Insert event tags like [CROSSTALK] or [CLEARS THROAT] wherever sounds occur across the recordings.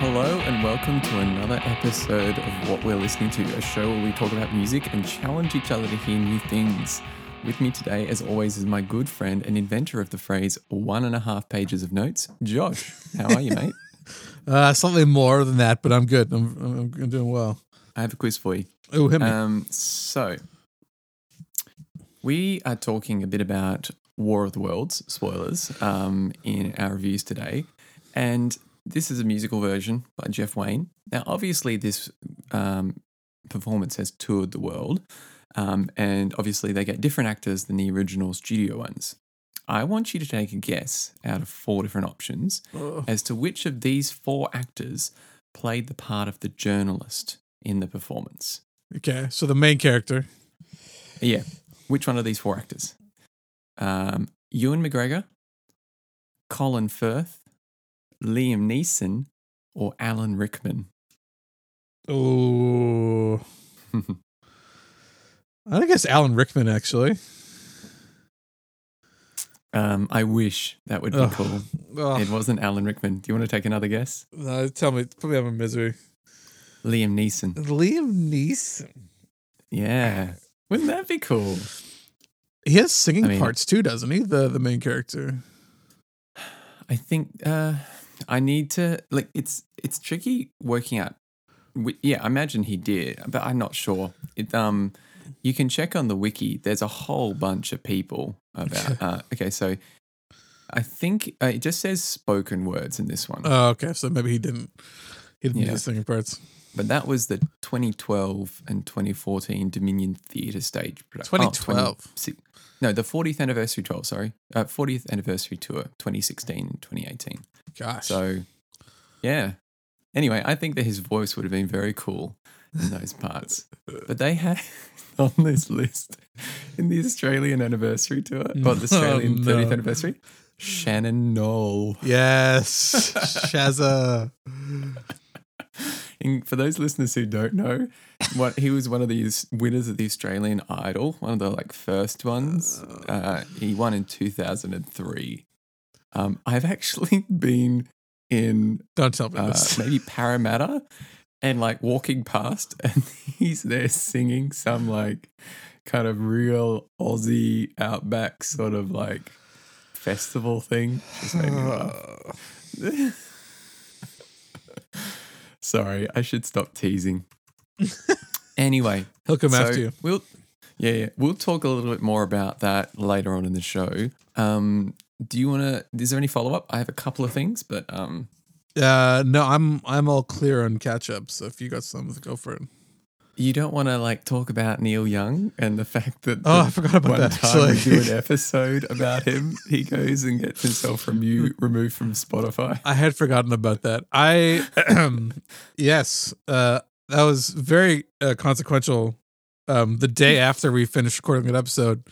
Hello and welcome to another episode of What We're Listening to, a show where we talk about music and challenge each other to hear new things. With me today, as always, is my good friend and inventor of the phrase one and a half pages of notes, Josh. How are you, mate? [LAUGHS] Uh, something more than that, but I'm good. I'm, I'm, I'm doing well. I have a quiz for you. Oh, hit me. Um, so, we are talking a bit about War of the Worlds, spoilers, um, in our reviews today. And this is a musical version by Jeff Wayne. Now, obviously, this um, performance has toured the world. Um, and obviously, they get different actors than the original studio ones. I want you to take a guess out of four different options as to which of these four actors played the part of the journalist in the performance. okay, so the main character. Yeah. Which one of these four actors? Um, Ewan McGregor, Colin Firth, Liam Neeson, or Alan Rickman? Oh, [LAUGHS] I guess Alan Rickman actually. um, I wish that would be Ugh. cool. Oh, It wasn't Alan Rickman. Do you want to take another guess? no, tell me, put me out of misery. Liam Neeson. Liam Neeson. Yeah. Wouldn't that be cool? He has singing I mean- parts too, doesn't he? The the main character. I think uh, I need to like it's it's tricky working out. wi- Yeah, I imagine he did, but I'm not sure. It um, you can check on the wiki. There's a whole bunch of people about. [LAUGHS] Uh, okay, so I think uh, it just says spoken words in this one, Oh, okay, so maybe he didn't. He didn't Yeah. do singing parts. but that was the 2012 and 2014 Dominion Theatre stage production. 2012. no, the 40th anniversary 12. Sorry, uh, 40th anniversary tour 2016 and 2018. Gosh. So, yeah. Anyway, I think that his voice would have been very cool in those parts. But they had [LAUGHS] on this list in the Australian anniversary tour, or the [LAUGHS] Australian Oh, no. 30th anniversary, Shannon Noll. yes, [LAUGHS] Shazza. And for those listeners who don't know, what he was one of these winners of the Australian Idol, one of the like first ones. Uh, he won in 2003. Um, I've actually [LAUGHS] been in Don't tell me uh, this. maybe [LAUGHS] Parramatta and like walking past [LAUGHS] and he's there singing some like kind of real Aussie outback sort of like festival thing. Just made me laugh. Sorry, I should stop teasing. anyway, He'll come so after you. We'll yeah, yeah, we'll talk a little bit more about that later on in the show. Um, do you want to? Is there any follow up? I have a couple of things, but um, Uh, no, I'm I'm all clear on catch up. So if you got some, go for it. You don't want to like talk about Neil Young and the fact that Oh, I forgot about one that, time we do an [LAUGHS] episode about him, he goes and gets himself remu- removed from Spotify. I had forgotten about that. I [COUGHS] yes, uh, that was very uh, consequential. Um, the day after we finished recording that episode,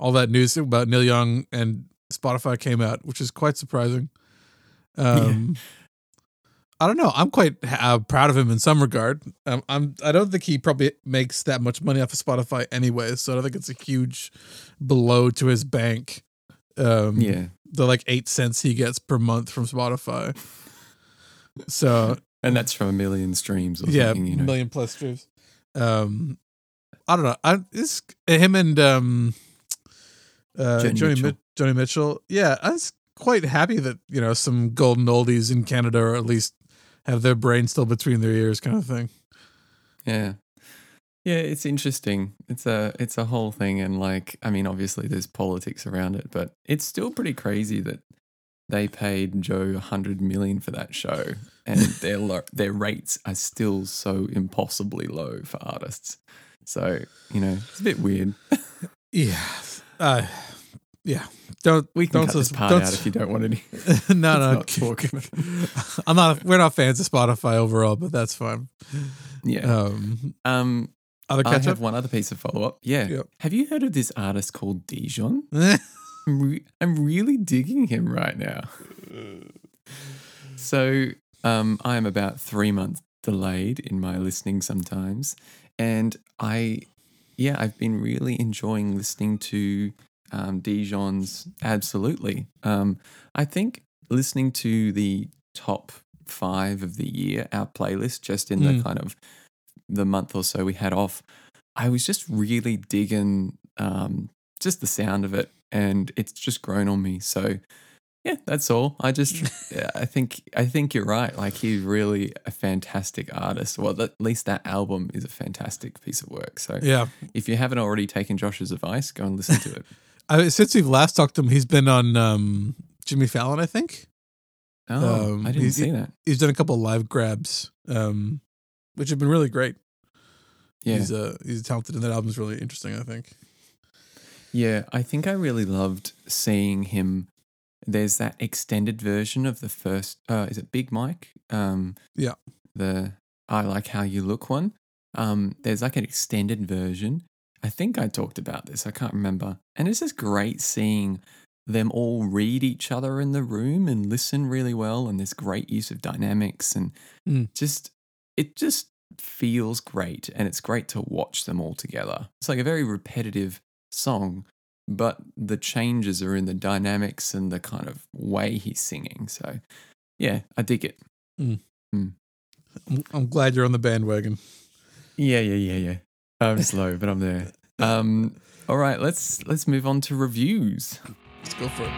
all that news about Neil Young and Spotify came out, which is quite surprising. [LAUGHS] Um, I don't know. I'm quite uh, proud of him in some regard. Um, I'm. I don't think he probably makes that much money off of Spotify anyway, so I don't think it's a huge blow to his bank. Um, Yeah, the like eight cents he gets per month from Spotify. So [LAUGHS] and that's from a million streams or yeah, something. You know, million plus streams. Um, I don't know. I it's him and um, uh, Joni Johnny Mitchell. Mitchell. Johnny Mitchell. Yeah, I was quite happy that you know some golden oldies in Canada, or at least have their brain still between their ears, kind of thing. yeah, yeah. It's interesting. It's a it's a whole thing, and like, I mean, obviously there's politics around it, but it's still pretty crazy that they paid Joe a hundred million for that show, [LAUGHS] and their lo- their rates are still so impossibly low for artists. So you know, it's a bit weird. [LAUGHS] Yeah, uh, yeah. Don't We can don't cut this part don't out if you don't want any. [LAUGHS] no, no. not talk about- [LAUGHS] I'm not. We're not fans of Spotify overall, but that's fine. Yeah. Um, Um, other I catch have up. one other piece of follow up. Yeah. Yep. Have you heard of this artist called Dijon? [LAUGHS] I'm, re- I'm really digging him right now. So, um, I am about three months delayed in my listening sometimes, and I, yeah, I've been really enjoying listening to um, Dijon's. Absolutely, um, I think listening to the top five of the year, our playlist, just in the Mm. kind of the month or so we had off. I was just really digging um, just the sound of it, and it's just grown on me. So, yeah, that's all. I just, I think, I think you're right. Like he's really a fantastic artist. Well, at least that album is a fantastic piece of work. So, Yeah. if you haven't already taken Josh's advice, go and listen to it. I, [LAUGHS] since we've last talked to him, he's been on um, Jimmy Fallon, I think. Oh, Um, I didn't see that. He's done a couple live grabs, um, which have been really great. Yeah. He's uh, he's talented, and that album's really interesting. I think. Yeah, I think I really loved seeing him. There's that extended version of the first. Uh, is it Big Mike? Um, Yeah. The I like how you look one. Um, there's like an extended version. I think I talked about this. I can't remember. And it's just great seeing them all read each other in the room and listen really well. And there's great use of dynamics and Mm. just it just feels great. And it's great to watch them all together. It's like a very repetitive song, but the changes are in the dynamics and the kind of way he's singing. So, yeah, I dig it. I'm, I'm glad you're on the bandwagon. Yeah, yeah, yeah, yeah. I'm slow, but I'm there. Um, all right, let's let's move on to reviews. Let's go for it.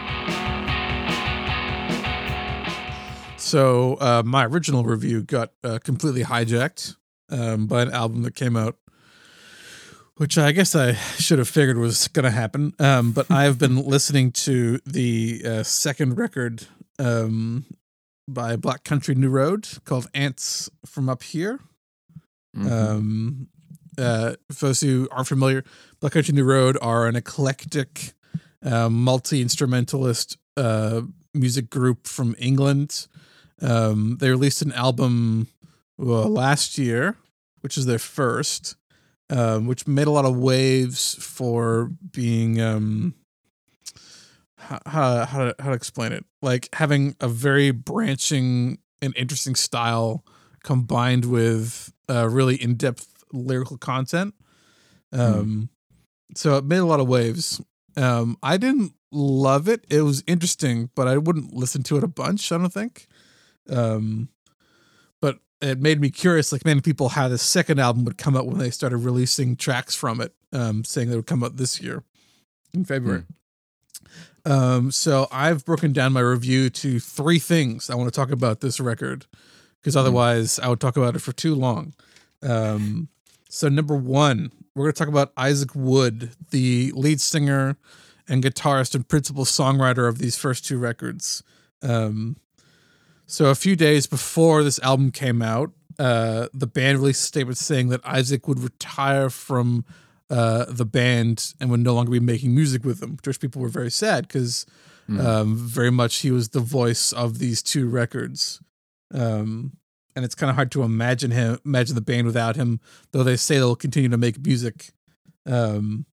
So uh, my original review got uh, completely hijacked um, by an album that came out, which I guess I should have figured was going to happen. Um, but I have been [LAUGHS] listening to the uh, second record um, by Black Country New Road called "Ants from Up Here." Mhm. Um, uh, for those who aren't familiar, Black Country New Road are an eclectic, uh, multi instrumentalist uh, music group from England. Um, they released an album well, last year, which is their first, um, which made a lot of waves for being. Um, how, how, how, to, how to explain it? Like having a very branching and interesting style combined with uh, really in depth lyrical content. Um, So it made a lot of waves. Um, I didn't love it. It was interesting, but I wouldn't listen to it a bunch. I don't think. Um, it made me curious. Like many people how a second album would come out when they started releasing tracks from it, um, saying they would come out this year in February. Um, so I've broken down my review to three things I want to talk about this record because otherwise I would talk about it for too long. Um, so number one, we're going to talk about Isaac Wood, the lead singer and guitarist and principal songwriter of these first two records. Um, so a few days before this album came out, uh, the band released a statement saying that Isaac would retire from uh, the band and would no longer be making music with them, which people were very sad because Mm. um, very much he was the voice of these two records. Um, and it's kind of hard to imagine him, imagine the band without him, though they say they'll continue to make music. Um,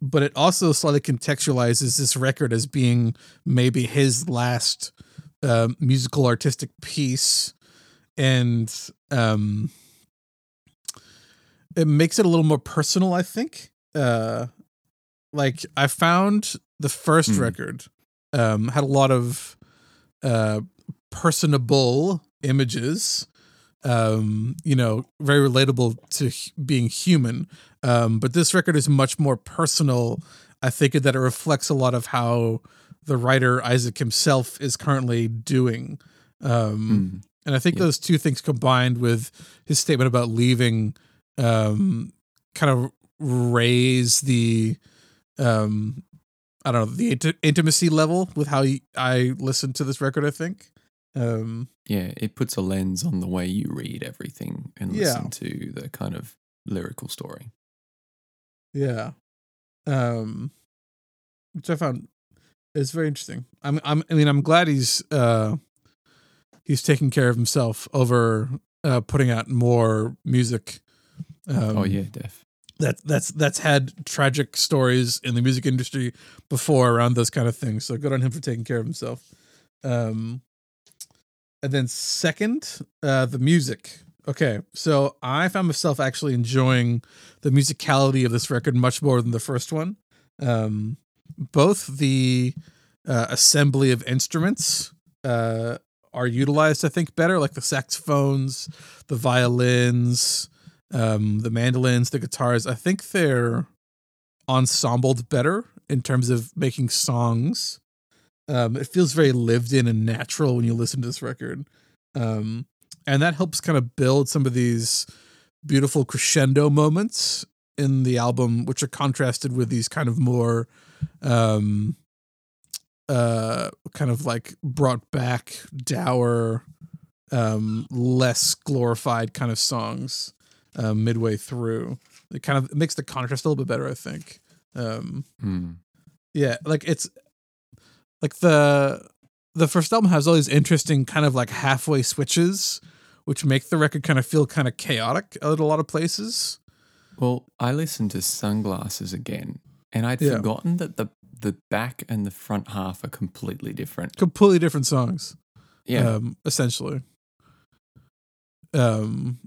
but it also slightly contextualizes this record as being maybe his last um, musical artistic piece, and um, it makes it a little more personal. I think. Uh, like I found the first Hmm. record um, had a lot of uh, personable images um you know very relatable to h- being human um but this record is much more personal i think that it reflects a lot of how the writer isaac himself is currently doing um Mm. and i think Yeah. those two things combined with his statement about leaving um kind of raise the um i don't know the int- intimacy level with how I listen to this record i think um Yeah, it puts a lens on the way you read everything and Yeah. listen to the kind of lyrical story. Yeah. Um which I found is very interesting. I'm I'm I mean I'm glad he's uh he's taking care of himself over uh putting out more music. Um, oh yeah, Def. That that's that's had tragic stories in the music industry before around those kind of things. So good on him for taking care of himself. Um and then second, uh the music. Okay, so I found myself actually enjoying the musicality of this record much more than the first one. Um, both the uh, assembly of instruments uh, are utilized, I think, better, like the saxophones, the violins, um, the mandolins, the guitars. I think they're ensembled better in terms of making songs. Um, it feels very lived in and natural when you listen to this record. Um, and that helps kind of build some of these beautiful crescendo moments in the album, which are contrasted with these kind of more um uh kind of like brought back dour um less glorified kind of songs uh, midway through. It kind of makes the contrast a little bit better i think. Um Mm. yeah like it's like the the first album has all these interesting kind of like halfway switches which make the record kind of feel kind of chaotic at a lot of places Well, I listened to Sunglasses again, and I'd Yeah. forgotten that the the back and the front half are completely different. completely different songs Yeah. um, essentially. Um,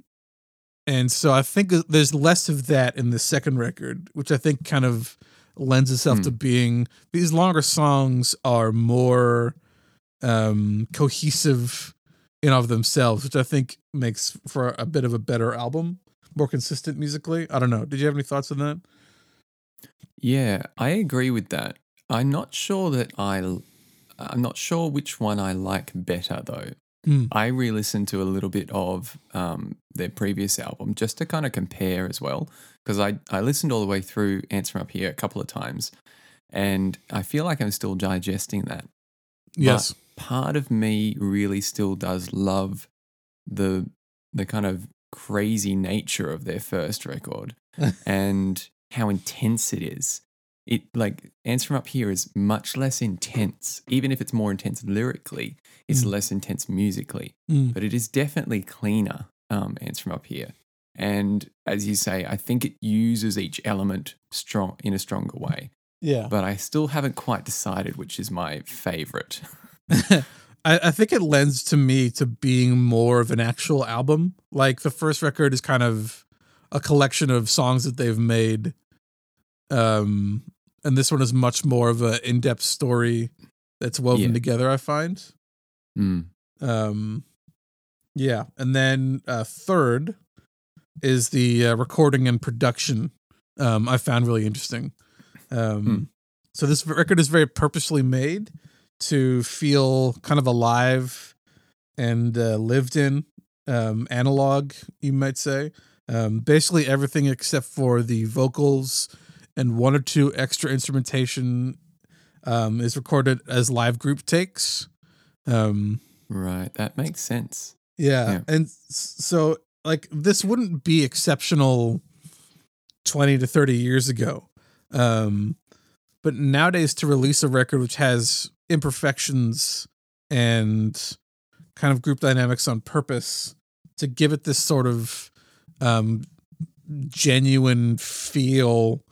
and so I think there's less of that in the second record, which I think kind of lends itself Hmm. to being these longer songs are more um, cohesive in of themselves, which I think makes for a bit of a better album, more consistent musically. I don't know. Did you have any thoughts on that? Yeah, I agree with that. I'm not sure that I. I'm not sure which one I like better though. Hmm. I re-listened to a little bit of um, their previous album just to kind of compare as well, because I I listened all the way through Ants from Up Here a couple of times, and I feel like I'm still digesting that. Yes. Part of me really still does love the the kind of crazy nature of their first record [LAUGHS] and how intense it is. It like Ants From Up Here is much less intense, even if it's more intense lyrically. It's Mm. less intense musically, Mm. but it is definitely cleaner. Um, Ants From Up Here, and as you say, I think it uses each element strong in a stronger way. Yeah. But I still haven't quite decided which is my favorite. [LAUGHS] I, I think it lends to me to being more of an actual album. Like the first record is kind of a collection of songs that they've made. Um and this one is much more of an in-depth story that's woven Yeah. together, I find. Mm. Um yeah, and then uh third is the uh, recording and production. Um I found really interesting. Um Hmm. so this record is very purposely made to feel kind of alive and uh, lived in um analog you might say um basically everything except for the vocals and one or two extra instrumentation um is recorded as live group takes um Right, that makes sense. yeah. Yeah. And so like this wouldn't be exceptional 20 to 30 years ago. Um but nowadays to release a record which has imperfections and kind of group dynamics on purpose to give it this sort of um genuine feel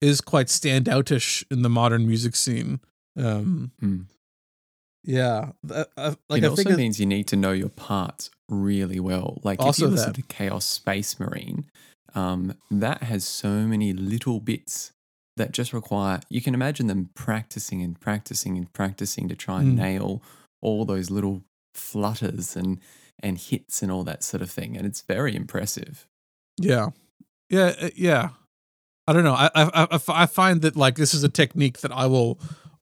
is quite standoutish in the modern music scene. Um Mm. yeah, Th- uh, like it I also think it- means you need to know your parts really well. Like Also if you listen that. to Chaos Space Marine, um, that has so many little bits that just require. You can imagine them practicing and practicing and practicing to try and Mm. nail all those little flutters and and hits and all that sort of thing, and it's very impressive. Yeah, yeah, uh, yeah. I don't know. i i i find that like this is a technique that I will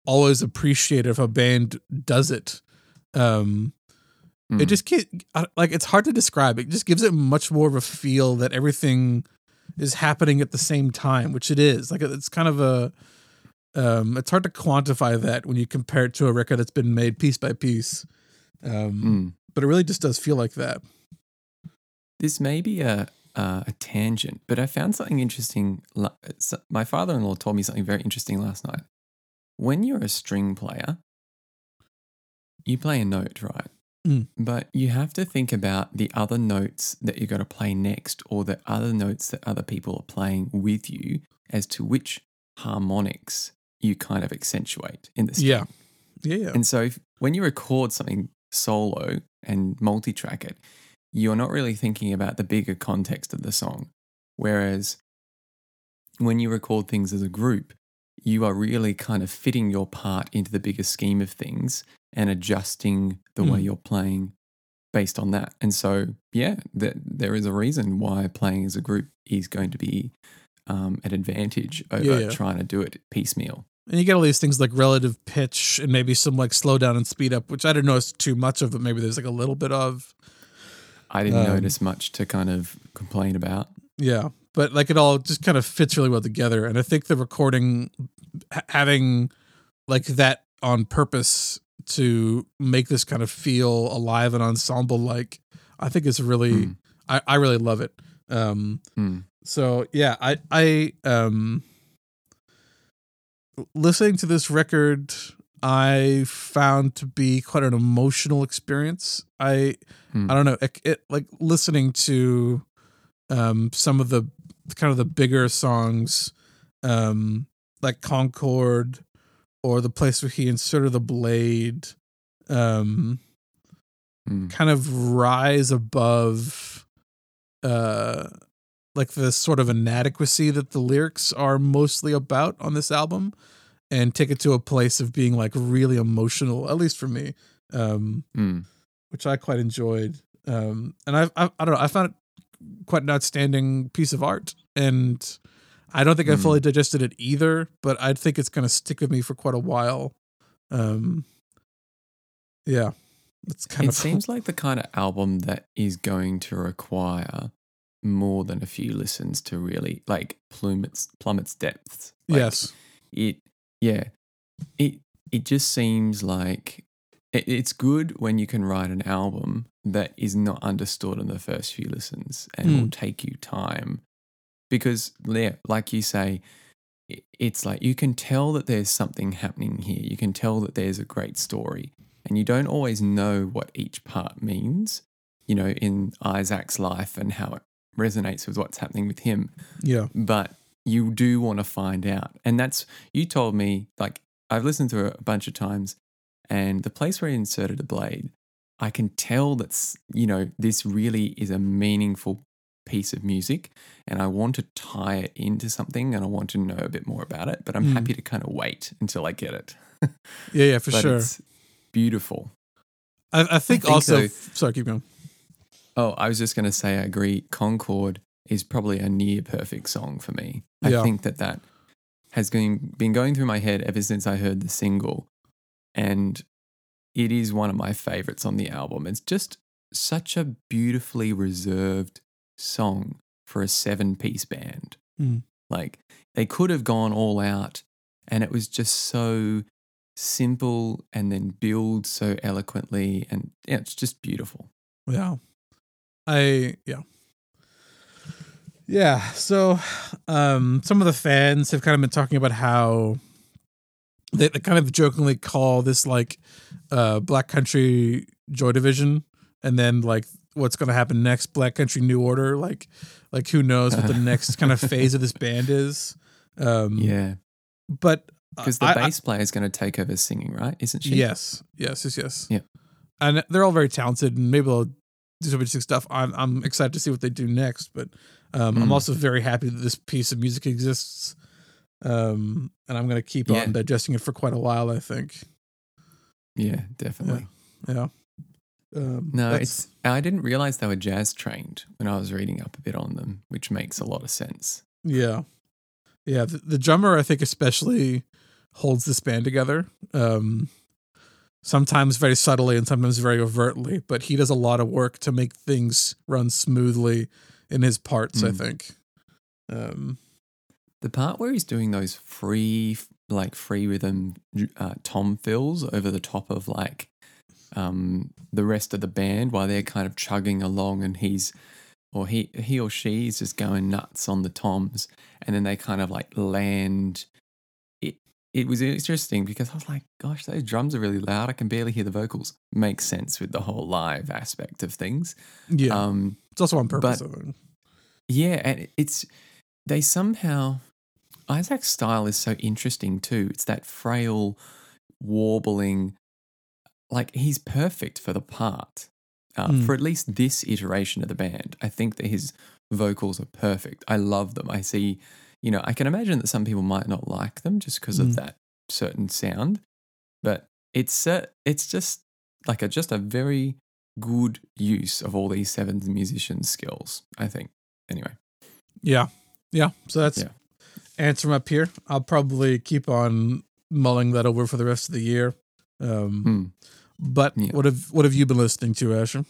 always appreciate if a band does it. Um, Mm. it just can't like it's hard to describe. It just gives it much more of a feel that everything is happening at the same time, which it is. Like it's kind of a um, it's hard to quantify that when you compare it to a record that's been made piece by piece. Um, Mm. but it really just does feel like that. This may be a uh, a tangent, but I found something interesting. My father-in-law told me something very interesting last night. When you're a string player, you play a note, right? Mm. But you have to think about the other notes that you're going to play next, or the other notes that other people are playing with you, as to which harmonics you kind of accentuate in the string. Yeah, yeah, yeah. And so if, when you record something solo and multi-track it, you're not really thinking about the bigger context of the song. Whereas when you record things as a group, you are really kind of fitting your part into the bigger scheme of things and adjusting the way Mm. you're playing based on that. And so, yeah, th- there is a reason why playing as a group is going to be um, an advantage over Yeah, yeah. trying to do it piecemeal. And you get all these things like relative pitch and maybe some like slow down and speed up, which I didn't notice too much of, but maybe there's like a little bit of. I didn't Um, notice much to kind of complain about. Yeah. But like it all just kind of fits really well together. And I think the recording ha- having like that on purpose to make this kind of feel alive and ensemble like, I think is really, Mm. I, I really love it. Um, Mm. so yeah, I I um listening to this record I found to be quite an emotional experience. I Hmm. I don't know, it, it like listening to um some of the kind of the bigger songs um like Concord or the place where he inserted the blade um Mm. kind of rise above uh like the sort of inadequacy that the lyrics are mostly about on this album and take it to a place of being like really emotional at least for me um Mm. which I quite enjoyed um and I I, I don't know I found it quite an outstanding piece of art and I don't think I Hmm. fully digested it either but I think it's going to stick with me for quite a while um yeah it's kind it of [LAUGHS] seems like the kind of album that is going to require more than a few listens to really like plumb its plummets depths. Like, yes It yeah. It it just seems like it, it's good when you can write an album that is not understood in the first few listens and Hmm. will take you time. Because yeah, like you say, it's like you can tell that there's something happening here. You can tell that there's a great story and you don't always know what each part means, you know, in Isaac's life and how it resonates with what's happening with him. yeah But you do want to find out. And that's, you told me, like, I've listened to it a bunch of times, and the place where he inserted a blade, I can tell that's, you know, this really is a meaningful piece of music and I want to tie it into something and I want to know a bit more about it, but I'm Mm. happy to kind of wait until I get it. [LAUGHS] yeah yeah for but sure it's beautiful. I, I think, think also so. sorry keep going Oh, I was just going to say, I agree. Concord is probably a near perfect song for me. I think that that has been, been going through my head ever since I heard the single. And it is one of my favorites on the album. It's just such a beautifully reserved song for a seven piece band. Mm. Like they could have gone all out, and it was just so simple and then build so eloquently. And yeah, it's just beautiful. Yeah. I yeah. Yeah, so um some of the fans have kind of been talking about how they, they kind of jokingly call this like uh Black Country Joy Division and then like what's going to happen next Black Country New Order like like who knows what the [LAUGHS] next kind of phase of this band is. Um Yeah. but Because the I- bass player is going to take over singing, right? Isn't she? Yes, yes, yes, yes. Yeah. and they're all very talented, and maybe they'll do some interesting stuff. I'm I'm excited to see what they do next, but um, I'm Mm. also very happy that this piece of music exists, um, and I'm going to keep Yeah. on digesting it for quite a while. I think. Yeah, definitely. Yeah. Um, No, it's I didn't realize they were jazz trained when I was reading up a bit on them, which makes a lot of sense. yeah, yeah. The, the drummer, I think, especially holds this band together. Um, sometimes very subtly and sometimes very overtly, but he does a lot of work to make things run smoothly in his parts. I Mm. think. Um, The part where he's doing those free, like free rhythm uh, tom fills over the top of like um, the rest of the band while they're kind of chugging along, and he's or he he or she is just going nuts on the toms, and then they kind of like land. It it was interesting because I was like, gosh, those drums are really loud. I can barely hear the vocals. Makes sense with the whole live aspect of things. yeah, Um, it's also on purpose. but- yeah, and it's they somehow Isaac's style is so interesting too. It's that frail, warbling, like he's perfect for the part. Uh, Mm. For at least this iteration of the band, I think that his vocals are perfect. I love them. I see you know, I can imagine that some people might not like them just because Mm. of that certain sound, but it's uh, it's just like a just a very good use of all these seven musicians' skills. I think. Anyway, Yeah. Yeah. So that's Yeah. Answer them up here. I'll probably keep on mulling that over for the rest of the year. Um, Hmm. but Yeah. what have what have you been listening to, Asher?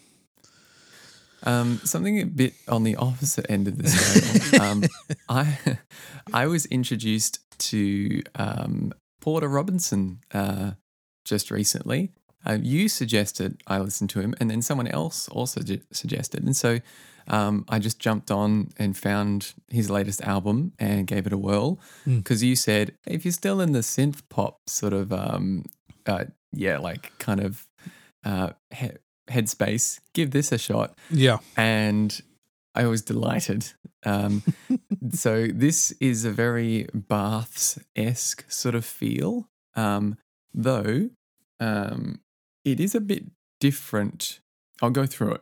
Um, something a bit on the opposite end of the [LAUGHS] scale. um, I [LAUGHS] I was introduced to um, Porter Robinson uh, just recently. Uh, you suggested I listen to him, and then someone else also ju- suggested, and so um, I just jumped on and found his latest album and gave it a whirl Hmm. because you said if you're still in the synth pop sort of um, uh, yeah, like kind of uh, he- headspace, give this a shot Yeah. and I was delighted. Um, [LAUGHS] so this is a very Baths esque sort of feel, um, though um, it is a bit different. I'll go through it.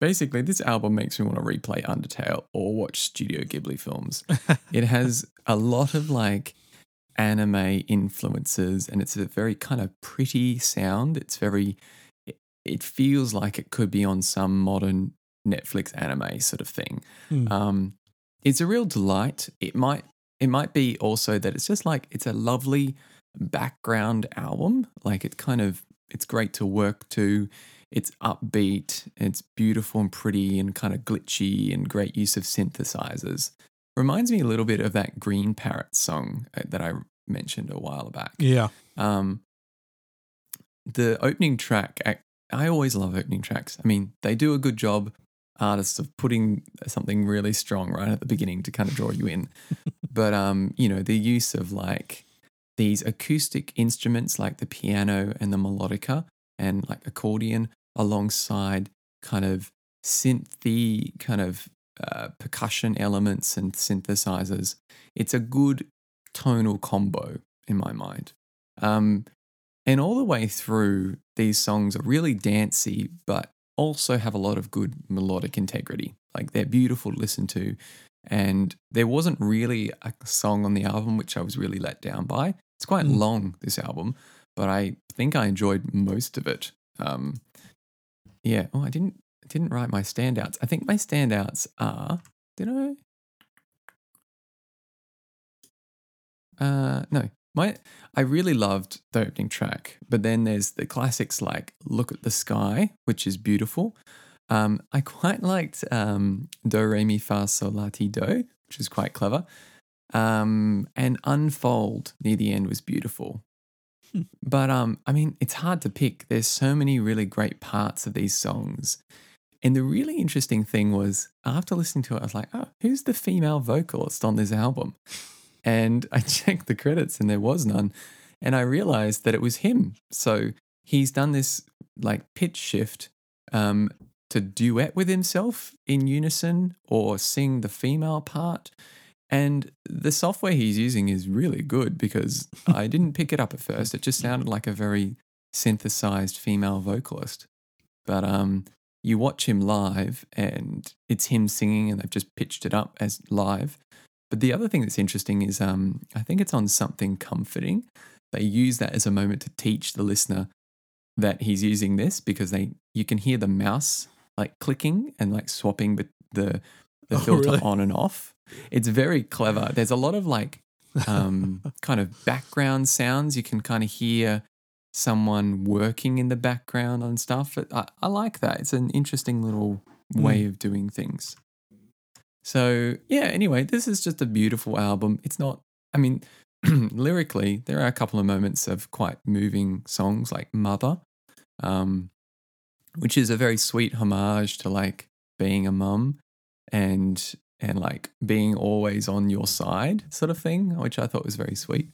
Basically, this album makes me want to replay Undertale or watch Studio Ghibli films. [LAUGHS] it has a lot of like anime influences and it's a very kind of pretty sound. It's very, it, feels like it could be on some modern Netflix anime sort of thing. Hmm. Um, it's a real delight. It might, it might be also that it's just like, it's a lovely background album. Like it kind of, it's great to work to. It's upbeat, it's beautiful and pretty and kind of glitchy and great use of synthesizers. Reminds me a little bit of that Green Parrot song uh, that I mentioned a while back. Yeah. Um, the opening track, I, I always love opening tracks. I mean, they do a good job, artists, of putting something really strong right at the beginning to kind of draw you in. [LAUGHS] but, um, you know, the use of like these acoustic instruments like the piano and the melodica and like accordion alongside kind of synthy kind of uh, percussion elements and synthesizers. It's a good tonal combo in my mind. Um, and all the way through, these songs are really dancey, but also have a lot of good melodic integrity. Like they're beautiful to listen to. And there wasn't really a song on the album which I was really let down by. It's quite Mm. long, this album, but I think I enjoyed most of it. Um, yeah. Oh, I didn't didn't write my standouts. I think my standouts are. Did I? Uh, no. My I really loved the opening track, but then there's the classics like "Look at the Sky," which is beautiful. Um, I quite liked um, "Do Re Mi Fa Sol La Ti Do," which is quite clever. Um, and "Unfold" near the end was beautiful. But um, I mean, it's hard to pick. There's so many really great parts of these songs. And the really interesting thing was, after listening to it, I was like, oh, who's the female vocalist on this album? And [LAUGHS] I checked the credits and there was none. And I realized that it was him. So he's done this like pitch shift um, to duet with himself in unison or sing the female part. And the software he's using is really good because [LAUGHS] I didn't pick it up at first. It just sounded like a very synthesized female vocalist. But um, you watch him live and it's him singing and they've just pitched it up as live. But the other thing that's interesting is um, I think it's on something comforting. They use that as a moment to teach the listener that he's using this because they you can hear the mouse like clicking and like swapping but the the Oh, filter really? on and off. It's very clever. There's a lot of like um, [LAUGHS] kind of background sounds. You can kind of hear someone working in the background and stuff. I, I like that. It's an interesting little way of doing things. So, yeah, anyway, this is just a beautiful album. It's not, I mean, [CLEARS THROAT] lyrically, there are a couple of moments of quite moving songs like Mother, um, which is a very sweet homage to like being a mum and and like being always on your side sort of thing, which I thought was very sweet.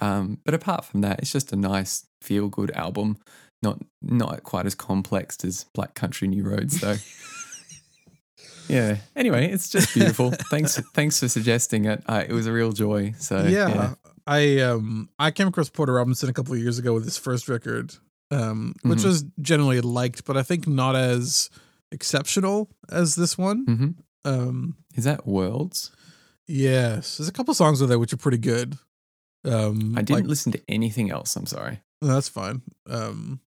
Um, but apart from that, it's just a nice feel good album. Not not quite as complex as Black Country New Roads though. [LAUGHS] yeah. Anyway, it's just beautiful. [LAUGHS] thanks thanks for suggesting it. Uh, it was a real joy. So yeah, yeah. I um I came across Porter Robinson a couple of years ago with his first record, um, which Mhm. was generally liked, but I think not as exceptional as this one. hmm Um, Is that Worlds? Yes, there's a couple songs on there which are pretty good. Um, I didn't like- listen to anything else. I'm sorry. No, that's fine. Um,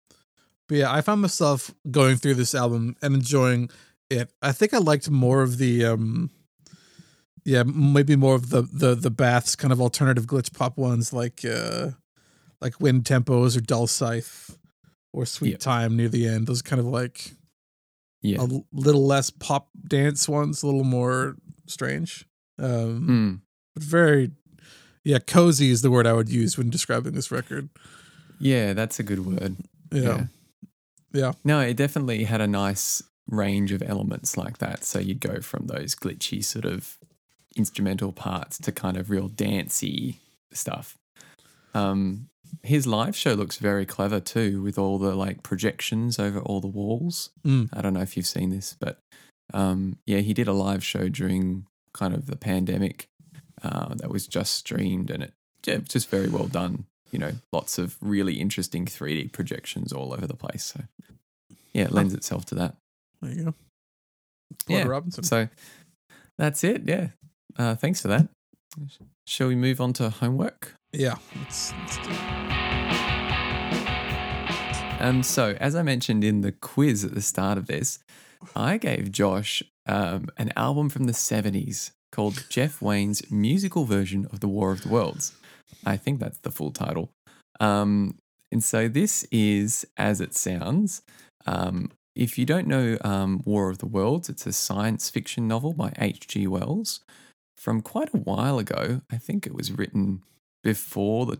but yeah, I found myself going through this album and enjoying it. I think I liked more of the, um, yeah, maybe more of the the the Baths kind of alternative glitch pop ones like uh, like Wind Tempos or Dull Scythe or Sweet Yep. Time near the end. Those kind of like Yeah. a little less pop dance ones, a little more strange. Um, Mm. but very, yeah, cozy is the word I would use when describing this record. Yeah, that's a good word. Yeah. Yeah. No, it definitely had a nice range of elements like that. So you'd go from those glitchy sort of instrumental parts to kind of real dancey stuff. Um, his live show looks very clever too, with all the like projections over all the walls. Mm. I don't know if you've seen this, but um, yeah, he did a live show during kind of the pandemic uh, that was just streamed, and it yeah, just very well done. You know, lots of really interesting 3D projections all over the place. So yeah, it lends itself to that. There you go. Yeah. Robinson. So that's it. Yeah. Uh, thanks for that. Shall we move on to homework? Yeah. Let's, let's do it. Um, so, as I mentioned in the quiz at the start of this, I gave Josh um, an album from the 70s called Jeff Wayne's musical version of The War of the Worlds. I think that's the full title. Um, and so, this is as it sounds. Um, if you don't know um, War of the Worlds, it's a science fiction novel by H.G. Wells from quite a while ago. I think it was written before the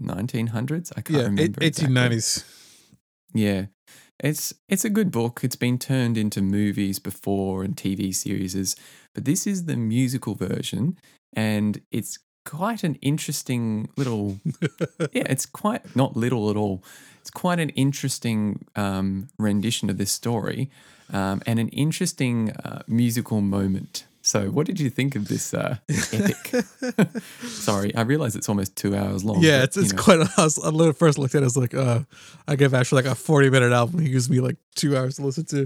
1900s. I can't Yeah. remember. exactly. 1890s. Yeah. It's it's a good book. It's been turned into movies before and TV series, but this is the musical version and it's quite an interesting little [LAUGHS] yeah, it's quite not little at all. It's quite an interesting um, rendition of this story um, and an interesting uh, musical moment. So, what did you think of this uh, epic? [LAUGHS] Sorry, I realize it's almost two hours long. yeah, but, it's, it's know. quite. I, was, I first looked at it, I was like, uh, I gave actually like a 40 minute album. He gives me like two hours to listen to.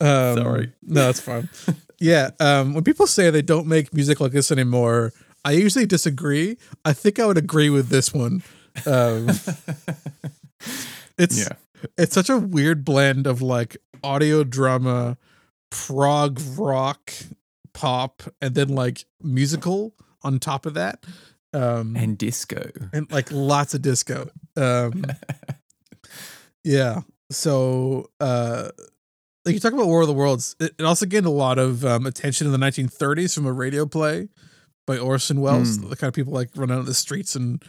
Um, Sorry. No, it's fine. [LAUGHS] yeah. Um, when people say they don't make music like this anymore, I usually disagree. I think I would agree with this one. Um, [LAUGHS] it's yeah. it's such a weird blend of like audio drama, prog rock, pop, and then like musical on top of that. Um And disco. and like lots of disco. Um [LAUGHS] Yeah. So uh like you talk about War of the Worlds, it, it also gained a lot of um, attention in the 1930s from a radio play by Orson Welles. Hmm. The kind of people like run out of the streets and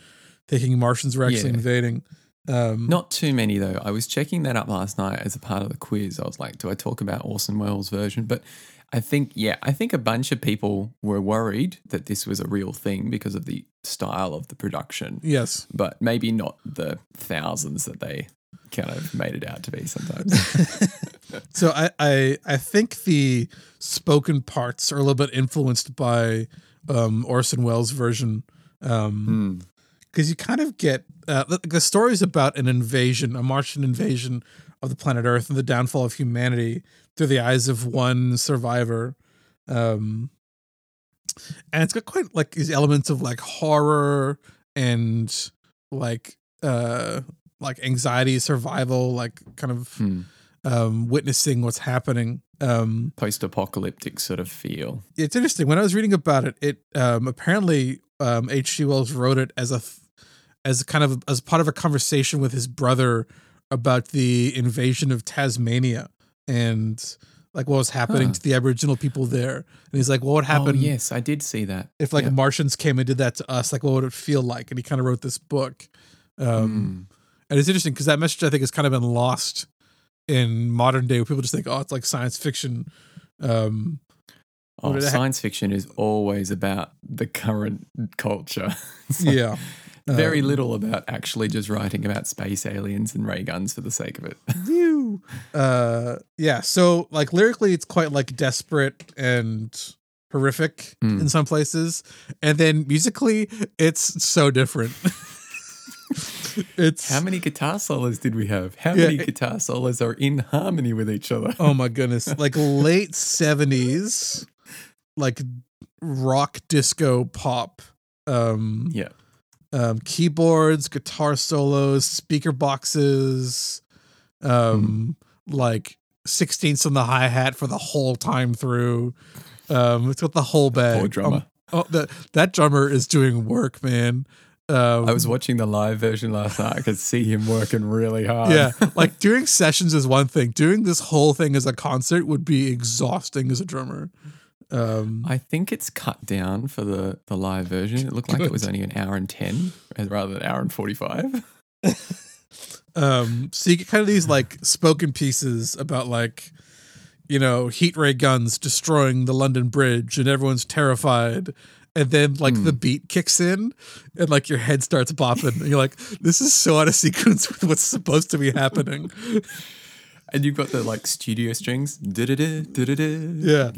thinking Martians were actually Yeah. invading. Um, Not too many though. I was checking that up last night as a part of the quiz. I was like, do I talk about Orson Welles' version? But I think, yeah, I think a bunch of people were worried that this was a real thing because of the style of the production, yes. but maybe not the thousands that they kind of made it out to be sometimes. [LAUGHS] [LAUGHS] So I, I I think the spoken parts are a little bit influenced by um, Orson Welles' version. Um, Hmm. because you kind of get uh, the, the story is about an invasion, a Martian invasion of the planet Earth and the downfall of humanity through the eyes of one survivor. Um, and it's got quite like these elements of like horror and like uh like anxiety, survival, like kind of Hmm. um witnessing what's happening. Um Post apocalyptic sort of feel. it's interesting when i was reading about it it um apparently um hg wells wrote it as a th- as kind of as part of a conversation with his brother about the invasion of tasmania and like what was happening Huh. to the aboriginal people there and he's like well, what would happen Oh, yes, I did see that. if like Yeah. martians came and did that to us like what would it feel like and he kind of wrote this book um Hmm. and it's interesting because that message i think has kind of been lost in modern day where people just think oh it's like science fiction um Oh, What did I- science fiction is always about the current culture. [LAUGHS] Like yeah Very Um, little about actually just writing about space aliens and ray guns for the sake of it. [LAUGHS] Uh, yeah. So like lyrically, it's quite like desperate and horrific Hmm. in some places, and then musically, it's so different. [LAUGHS] it's How many guitar solos did we have? How Yeah, many it- guitar solos are in harmony with each other? oh my goodness, [LAUGHS] like late seventies, like rock disco pop um Yeah. Um keyboards guitar solos speaker boxes um like sixteenths on the hi-hat for the whole time through um it's got the whole bag Poor drummer. oh that that drummer is doing work man um I was watching the live version last night. I could see him working really hard. yeah [LAUGHS] like doing sessions is one thing doing this whole thing as a concert would be exhausting as a drummer um I think it's cut down for the, the live version. It looked like it was only an hour and 10 rather than an hour and 45. [LAUGHS] um so you get kind of these like spoken pieces about like you know heat ray guns destroying the london bridge and everyone's terrified and then like the beat kicks in and like your head starts bopping and you're like this is so out of sequence with what's supposed to be happening [LAUGHS] And you've got the like studio strings, Yeah.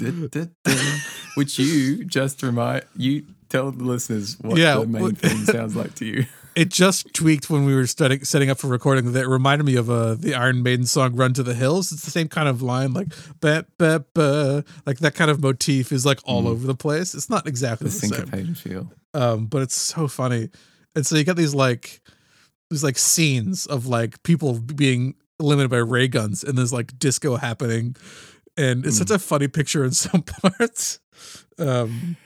which you just remind you tell the listeners what Yeah, the main theme sounds like to you. [LAUGHS] it just tweaked when we were starting setting up for recording that reminded me of uh, the Iron Maiden song "Run to the Hills." It's the same kind of line, like ba ba ba, like that kind of motif is like all over the place. It's not exactly The the, same, syncopated feel. um, but it's so funny. And so you got these like these like scenes of like people being eliminated by ray guns, and there's like disco happening, and it's such a funny picture in [LAUGHS] some parts. Um,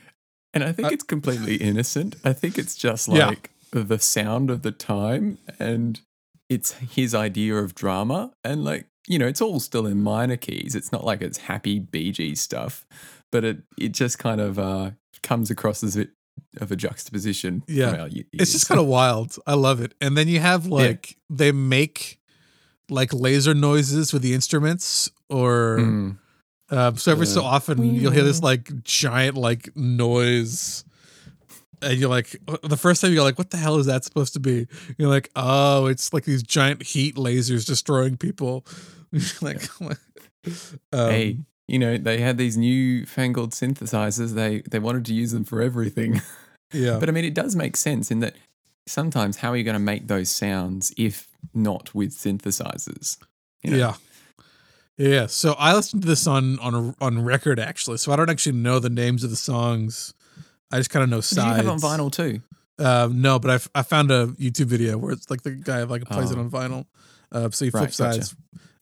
And I think I- it's completely innocent. I think it's just Yeah. like the sound of the time and it's his idea of drama. And like, you know, it's all still in minor keys. It's not like it's happy bg stuff, but it, it just kind of uh, comes across as a bit of a juxtaposition. Yeah. it's just kind of wild. I love it. And then you have like they make like laser noises with the instruments, or Mm. um, so every so Yeah. often you'll hear this like giant like noise. And you're like, the first time you're like, what the hell is that supposed to be? You're like, oh, it's like these giant heat lasers destroying people. [LAUGHS] like, um, hey, you know, they had these new fangled synthesizers. They they wanted to use them for everything. yeah, [LAUGHS] But I mean, it does make sense in that sometimes how are you going to make those sounds if not with synthesizers? You know? Yeah. Yeah. So I listened to this on on on record actually. So I don't actually know the names of the songs. I just kind of know Did you sides. have it on vinyl too? Um, no, but I, f- I found a YouTube video where it's like the guy like plays it Oh. on vinyl. Uh, so you flip Right, gotcha. sides.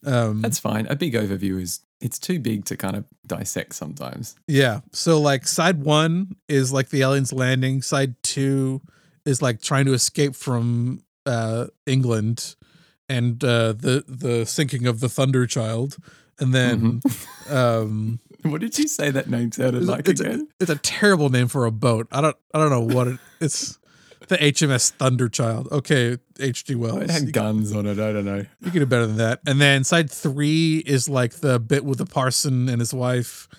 Um, That's fine. A big overview is it's too big to kind of dissect sometimes. yeah. So like side one is like the aliens landing. Side two is like trying to escape from uh, England and uh, the the sinking of the Thunder Child. And then [LAUGHS] um [LAUGHS] What did you say that name sounded It's, like it's, again? a, it's a terrible name for a boat. I don't I don't know what it, it's. The HMS Thunderchild. Okay, H.G. Wells. it had you, guns on it. I don't know. you can do better than that. And then side three is like the bit with the parson and his wife,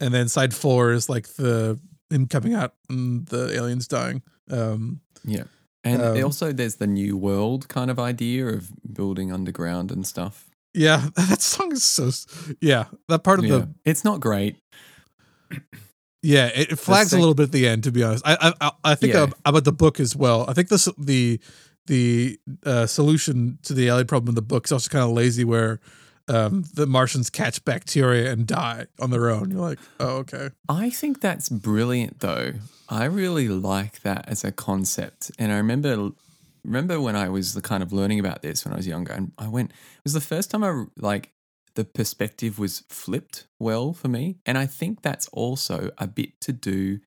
and then side four is like the him coming out and the aliens dying. Um, Yeah. And Um, also, there's the new world kind of idea of building underground and stuff. yeah, [LAUGHS] that song is so. Yeah, that part of Yeah. the It's not great. [CLEARS THROAT] Yeah, it, it flags sec- a little bit at the end. To be honest, I I I- think Yeah. about the book as well. I think this the the uh, solution to the alien problem in the book is also kind of lazy, where um, the Martians catch bacteria and die on their own. You're like, oh okay, I think that's brilliant though. I really like that as a concept. And I remember remember when I was the kind of learning about this when I was younger and I went it was the first time I like the perspective was flipped well for me. And I think that's also a bit to do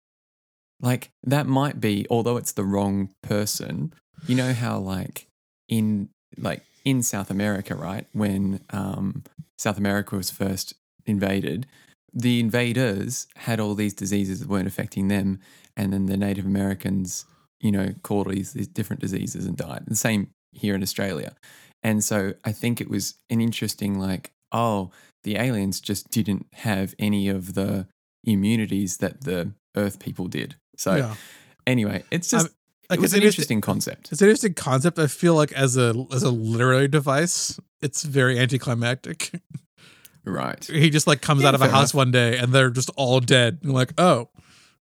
like that might be although it's the wrong person, you know how like in like in South America, right? When um South America was first invaded, the invaders had all these diseases that weren't affecting them, and then the Native Americans, you know, caught all these, these different diseases and died. The same here in Australia. And so I think it was an interesting, like, oh, the aliens just didn't have any of the immunities that the Earth people did. So yeah. anyway, it's just Like it it's an interesting- concept. It's an interesting concept. I feel like as a as a literary device, it's very anticlimactic. Right. he just like comes Yeah, out of a house enough. one day and they're just all dead. You're like, oh,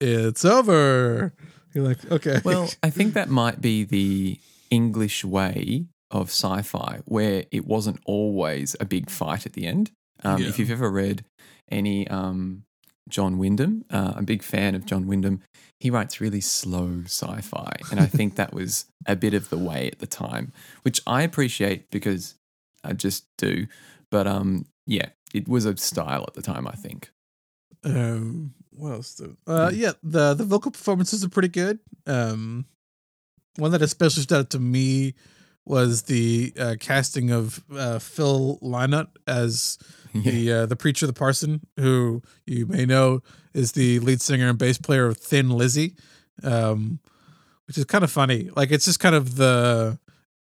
it's over. You're like, okay. Well, I think [LAUGHS] that might be the English way of sci-fi, where it wasn't always a big fight at the end. Um, Yeah. If you've ever read any um, John Wyndham. Uh, I'm a big fan of John Wyndham. He writes really slow sci fi. And I think that was a bit of the way at the time, which I appreciate because I just do. But um, yeah, it was a style at the time, I think. Um, what else? Do, uh, yeah, the the vocal performances are pretty good. Um, one that especially stood out to me was the uh, casting of uh, Phil Lynott as [LAUGHS] the uh, the preacher, the parson, who you may know is the lead singer and bass player of Thin Lizzy, um, which is kind of funny. Like it's just kind of the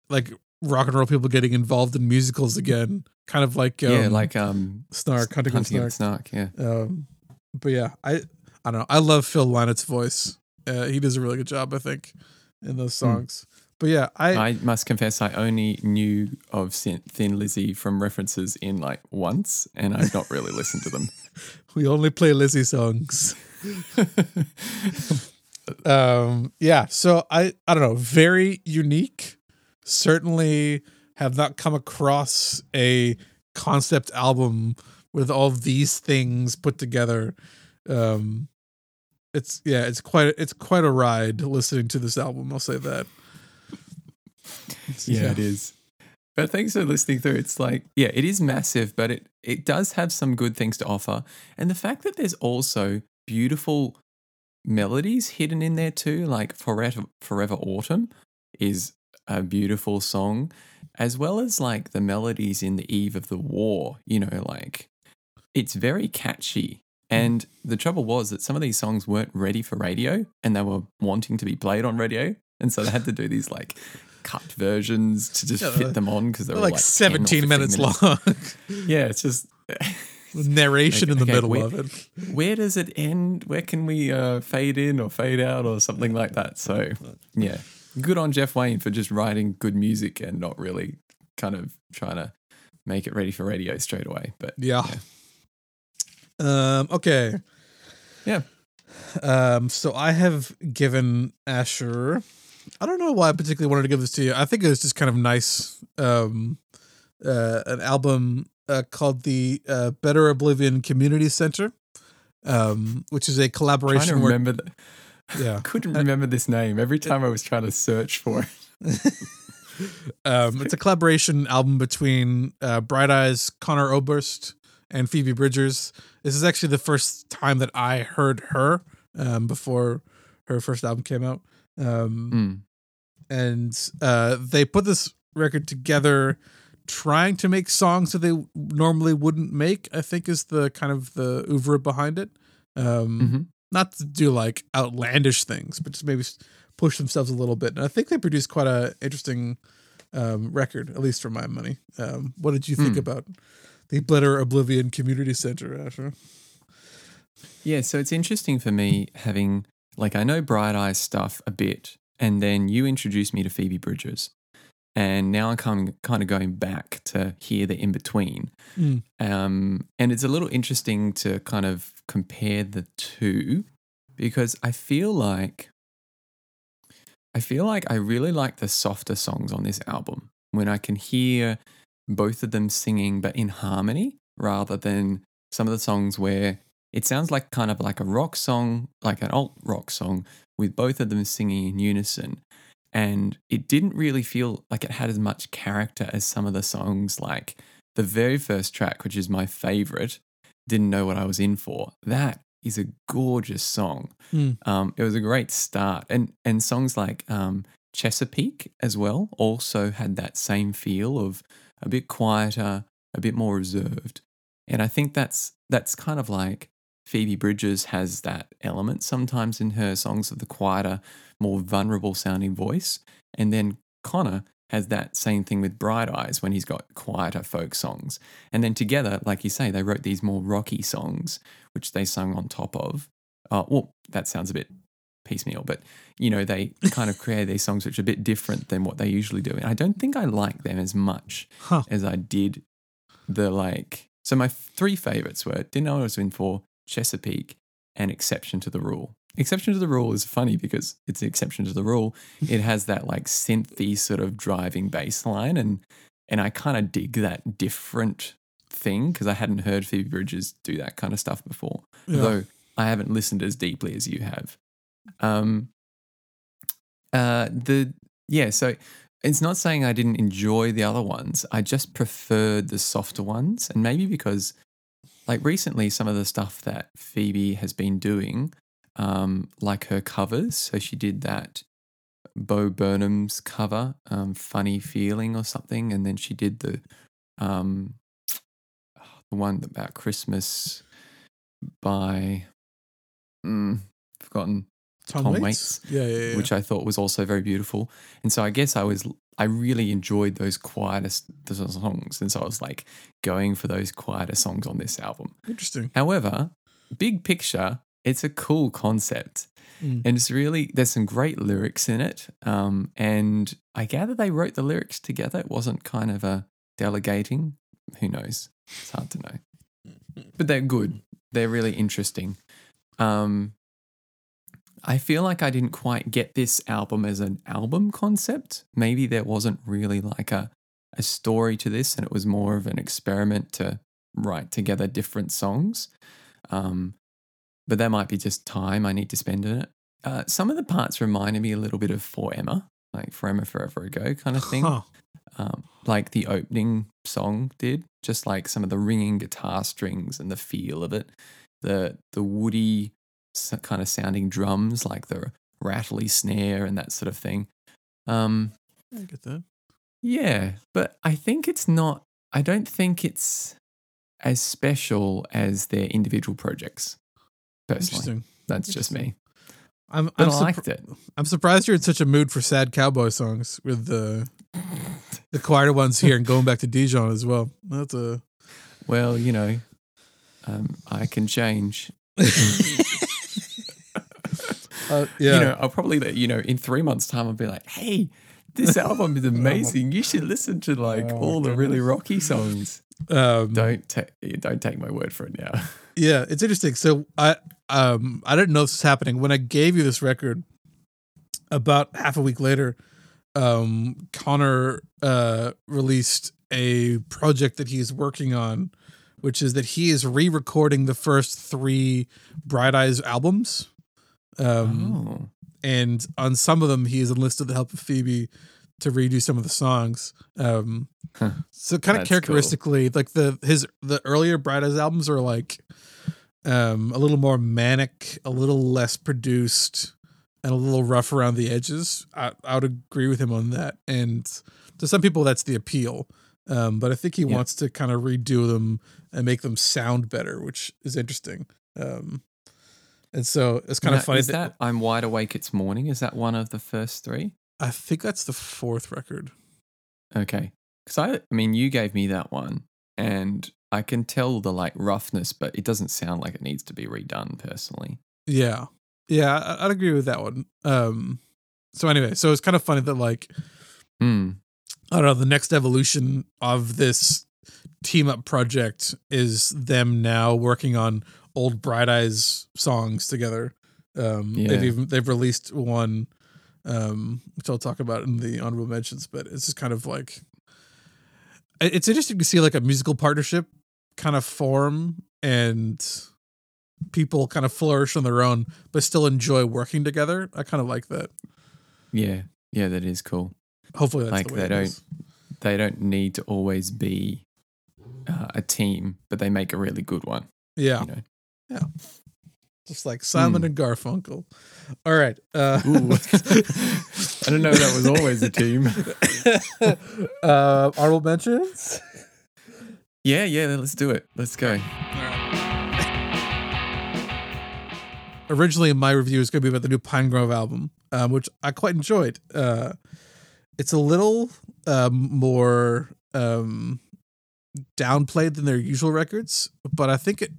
like rock and roll people getting involved in musicals again, kind of like um, yeah, like um, Snark, Hunting, Hunting Snark. Snark. Yeah. Um, but yeah, I I don't know. I love Phil Lynott's voice. Uh, he does a really good job, I think, in those songs. But yeah, I, I must confess, I only knew of Thin Lizzy from references in like once, and I've not really listened to them. [LAUGHS] we only play Lizzy songs. [LAUGHS] um, yeah, so I I don't know, very unique. Certainly have not come across a concept album with all these things put together. Um, it's yeah, it's quite it's quite a ride listening to this album. I'll say that. [LAUGHS] yeah, it is. But thanks for listening through. It's like, yeah, it is massive, but it it does have some good things to offer. And the fact that there's also beautiful melodies hidden in there too, like Forever Forever Autumn is a beautiful song, as well as like the melodies in the Eve of the War, you know, like it's very catchy. And the trouble was that some of these songs weren't ready for radio and they were wanting to be played on radio. And so they had to do these like cut versions to just Yeah, fit them on because they They're were like, like 17 15 minutes, long. [LAUGHS] Yeah, it's just [LAUGHS] narration in the Okay, middle wait. of it. where does it end? Where can we uh, fade in or fade out or something like that? So, yeah, good on Jeff Wayne for just writing good music and not really kind of trying to make it ready for radio straight away. But Yeah. Um. Okay. Yeah. Um. So I have given Asher. I don't know why I particularly wanted to give this to you. I think it was just kind of nice. Um. Uh. An album uh, called the uh, Better Oblivion Community Center. Um. Which is a trying to collaboration. where, remember, the, yeah. [LAUGHS] couldn't remember this name every time I was trying to search for it. [LAUGHS] [LAUGHS] Um, it's a collaboration album between uh, Bright Eyes, Conor Oberst, and Phoebe Bridgers. This is actually the first time that I heard her um, before her first album came out. Um, Mm. And uh, they put this record together trying to make songs that they normally wouldn't make, I think is the kind of the oeuvre behind it. Um, Mhm. Not to do like outlandish things, but just maybe push themselves a little bit. And I think they produced quite a interesting um, record, at least for my money. Um, what did you think Hmm. about the Better Oblivion Community Center, Asher? Yeah, so it's interesting for me having like I know Bright Eyes stuff a bit, and then you introduced me to Phoebe Bridgers. and now I'm kind of, going back to hear the in between, Mm. um, and it's a little interesting to kind of compare the two because I feel like I feel like I really like the softer songs on this album when I can hear both of them singing but in harmony rather than some of the songs where it sounds like kind of like a rock song, like an alt rock song, with both of them singing in unison. And it didn't really feel like it had as much character as some of the songs, like the very first track, which is my favorite, Didn't Know What I Was In For. That is a gorgeous song. Hmm. Um, it was a great start. And, and songs like um, Chesapeake as well also had that same feel of a bit quieter, a bit more reserved. And I think that's that's kind of like Phoebe Bridgers has that element sometimes in her songs of the quieter, more vulnerable sounding voice. And then Conor has that same thing with Bright Eyes when he's got quieter folk songs. And then together, like you say, they wrote these more rocky songs, which they sung on top of. Uh, well, that sounds a bit piecemeal, but you know, they [LAUGHS] kind of create these songs which are a bit different than what they usually do. And I don't think I like them as much Huh. as I did the like. So my three favorites were Didn't Know What I Was In For, Chesapeake, an Exception to the Rule. Exception to the Rule is funny because it's an exception to the rule. [LAUGHS] It has that like synthy sort of driving bass line and and I kind of dig that different thing because I hadn't heard Phoebe Bridgers do that kind of stuff before. Yeah. Though I haven't listened as deeply as you have. Um, uh, the yeah, so it's not saying I didn't enjoy the other ones. I just preferred the softer ones, and maybe because, like recently, some of the stuff that Phoebe has been doing, um, like her covers. So she did that Bo Burnham's cover, um, "Funny Feeling" or something, and then she did the, um, the one about Christmas by, mm, forgotten Tom, Tom Waits? Waits, Yeah, yeah, yeah. which I thought was also very beautiful. And so I guess I was I really enjoyed those quieter s- songs, and so I was like going for those quieter songs on this album. Interesting. However, big picture, it's a cool concept, Mm. and it's really there's some great lyrics in it. Um, and I gather they wrote the lyrics together. It wasn't kind of a delegating. Who knows? It's hard to know, but they're good. They're really interesting. Um, I feel like I didn't quite get this album as an album concept. Maybe there wasn't really like a, a story to this, and it was more of an experiment to write together different songs. Um, but that might be just time I need to spend in it. Uh, some of the parts reminded me a little bit of For Emma, like For Emma Forever Ago kind of thing Huh. um, like the opening song did, just like some of the ringing guitar strings and the feel of it, the the woody kind of sounding drums, like the rattly snare and that sort of thing. Um, I get that. yeah, but I think it's not. I don't think it's as special as their individual projects. Personally, Interesting. that's just me. I'm I'm, I liked it. I'm surprised you're in such a mood for sad cowboy songs with the the quieter ones here and going back to Dijon as well. That's a Well, you know, um, I can change. [LAUGHS] uh, yeah. You know, I'll probably let you know in three months' time. I'll be like, "Hey, this album is [LAUGHS] amazing. You should listen to like Oh, all the really rocky songs." um, Don't take don't take my word for it now. [LAUGHS] Yeah, it's interesting. So I um I didn't know this was happening when I gave you this record. About half a week later, um, Conor uh released a project that he's working on, which is that he is re-recording the first three Bright Eyes albums. Um, oh, and on some of them he has enlisted the help of Phoebe to redo some of the songs. Um, Huh. so kind of That's cool. characteristically, like the his the earlier Bright Eyes albums are like um, a little more manic, a little less produced, and a little rough around the edges. I, I would agree with him on that. And to some people, that's the appeal. Um, but I think he Yeah. wants to kind of redo them and make them sound better, which is interesting. Um, and so it's kind Now, of funny Is that I'm wide awake? It's morning. Is that one of the first three? I think that's the fourth record. Okay, because I, I mean, you gave me that one, and I can tell the like roughness, but it doesn't sound like it needs to be redone. Personally, Yeah. Yeah, I'd agree with that one. Um so anyway, so it's kind of funny that like Hmm. I don't know, the next evolution of this team up project is them now working on old Bright Eyes songs together. Um Yeah. they've even they've released one um which I'll talk about in the honorable mentions, but it's just kind of like it's interesting to see like a musical partnership kind of form and people kind of flourish on their own but still enjoy working together. I kind of like that. yeah, yeah, that is cool. Hopefully that's Like the they don't- is. They don't need to always be uh, a team, but they make a really good one. Yeah. You know? Just like Simon Hmm. and Garfunkel. All right. Uh, [LAUGHS] I don't know if that was always a team. [LAUGHS] uh, honorable mentions. Yeah, yeah, let's do it. Let's go. [LAUGHS] Originally, my review is going to be about the new Pinegrove album, um, which I quite enjoyed. Uh, it's a little um, more um, downplayed than their usual records, but I think it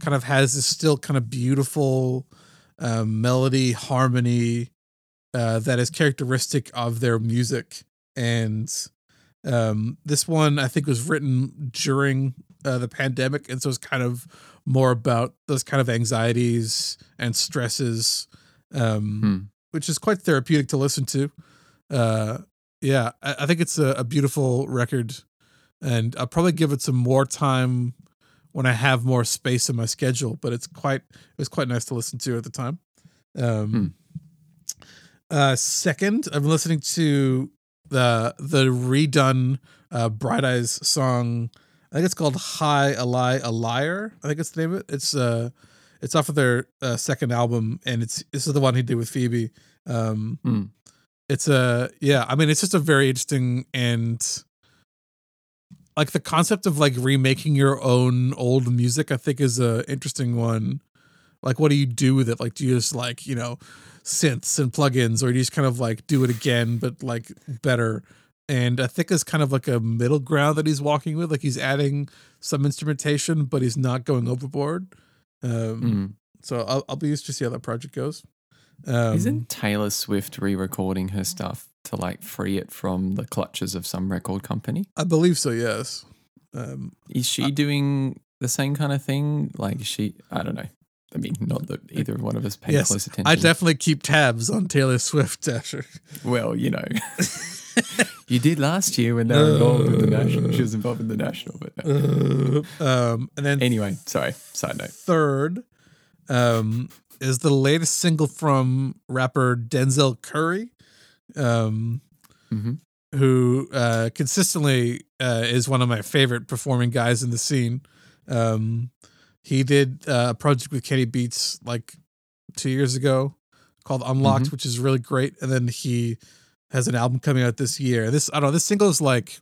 kind of has this still kind of beautiful um, melody, harmony uh, that is characteristic of their music. And um, this one, I think, was written during uh, the pandemic, and so it's kind of more about those kind of anxieties and stresses, um, Hmm. which is quite therapeutic to listen to. Uh, yeah, I, I think it's a, a beautiful record. and I'll probably give it some more time when I have more space in my schedule. But it's quite it was quite nice to listen to at the time. Um, Hmm. uh, second, I've been listening to the the redone uh, Bright Eyes song. I think it's called "High a Lie a Liar." I think it's the name of it. It's uh, it's off of their uh, second album, and it's this is the one he did with Phoebe. Um, Hmm. it's a yeah. I mean, it's just a very interesting and like the concept of like remaking your own old music. I think is a interesting one. Like, what do you do with it? Like, do you just like you know synths and plugins, or do you just kind of like do it again, but like better? And I think it's kind of like a middle ground that he's walking with. Like he's adding some instrumentation, but he's not going overboard. Um, Mm. So I'll, I'll be used to see how that project goes. Um, Isn't Taylor Swift re-recording her stuff to like free it from the clutches of some record company? I believe so. Yes. Um, Is she doing the same kind of thing? Like she? I don't know. I mean, not that either one of us pay yes, close attention. I definitely keep tabs on Taylor Swift, [LAUGHS] Dasher. well, you know, [LAUGHS] you did last year when they were involved with the national. She was involved in the national, but no. um, and then anyway. Sorry. Side note. third um, is the latest single from rapper Denzel Curry, um, hmm who uh, consistently uh, is one of my favorite performing guys in the scene. Um, he did uh, a project with Kenny Beats like two years ago called Unlocked, which is really great. And then he has an album coming out this year. This I don't know. This single is like